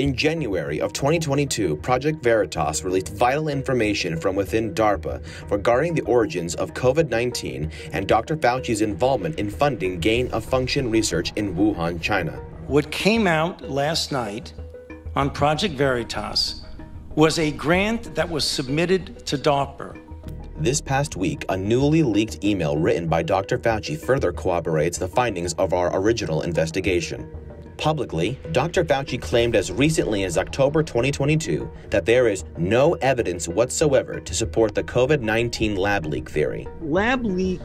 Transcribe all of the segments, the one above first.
In January of 2022, Project Veritas released vital information from within DARPA regarding the origins of COVID 19 and Dr. Fauci's involvement in funding gain of function research in Wuhan, China. What came out last night on Project Veritas was a grant that was submitted to DARPA. This past week, a newly leaked email written by Dr. Fauci further corroborates the findings of our original investigation. Publicly, Dr. Fauci claimed as recently as October 2022 that there is no evidence whatsoever to support the COVID 19 lab leak theory. Lab leak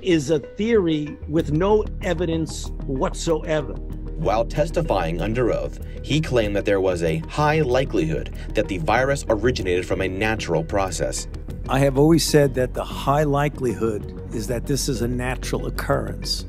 is a theory with no evidence whatsoever. While testifying under oath, he claimed that there was a high likelihood that the virus originated from a natural process. I have always said that the high likelihood is that this is a natural occurrence.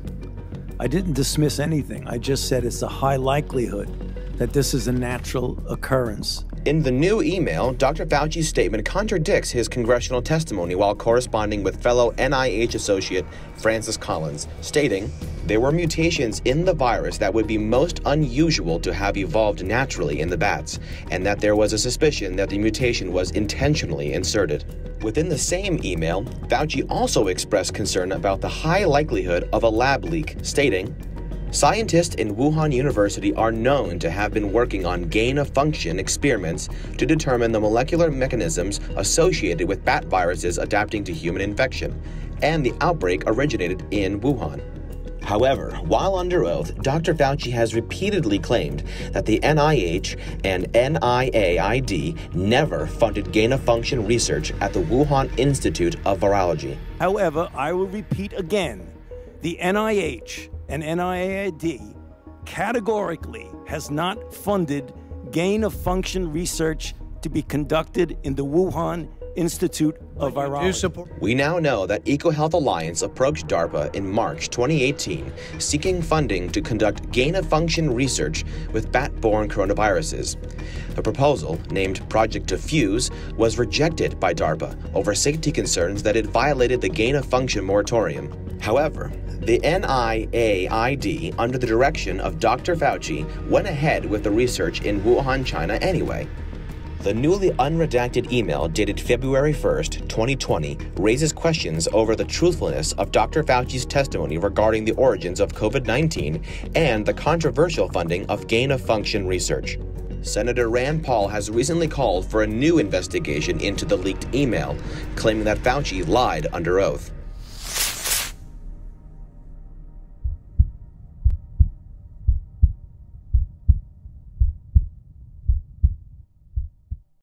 I didn't dismiss anything. I just said it's a high likelihood that this is a natural occurrence. In the new email, Dr. Fauci's statement contradicts his congressional testimony while corresponding with fellow NIH associate Francis Collins, stating, There were mutations in the virus that would be most unusual to have evolved naturally in the bats, and that there was a suspicion that the mutation was intentionally inserted. Within the same email, Fauci also expressed concern about the high likelihood of a lab leak, stating, Scientists in Wuhan University are known to have been working on gain of function experiments to determine the molecular mechanisms associated with bat viruses adapting to human infection, and the outbreak originated in Wuhan. However, while under oath, Dr. Fauci has repeatedly claimed that the NIH and NIAID never funded gain of function research at the Wuhan Institute of Virology. However, I will repeat again the NIH and NIAID categorically has not funded gain of function research to be conducted in the Wuhan Institute of Virology. We now know that EcoHealth Alliance approached DARPA in March 2018 seeking funding to conduct gain of function research with bat borne coronaviruses. The proposal, named Project DEFUSE, was rejected by DARPA over safety concerns that it violated the gain of function moratorium. However, the NIAID, under the direction of Dr. Fauci, went ahead with the research in Wuhan, China anyway. The newly unredacted email dated February 1st, 2020, raises questions over the truthfulness of Dr. Fauci's testimony regarding the origins of COVID 19 and the controversial funding of gain of function research. Senator Rand Paul has recently called for a new investigation into the leaked email, claiming that Fauci lied under oath.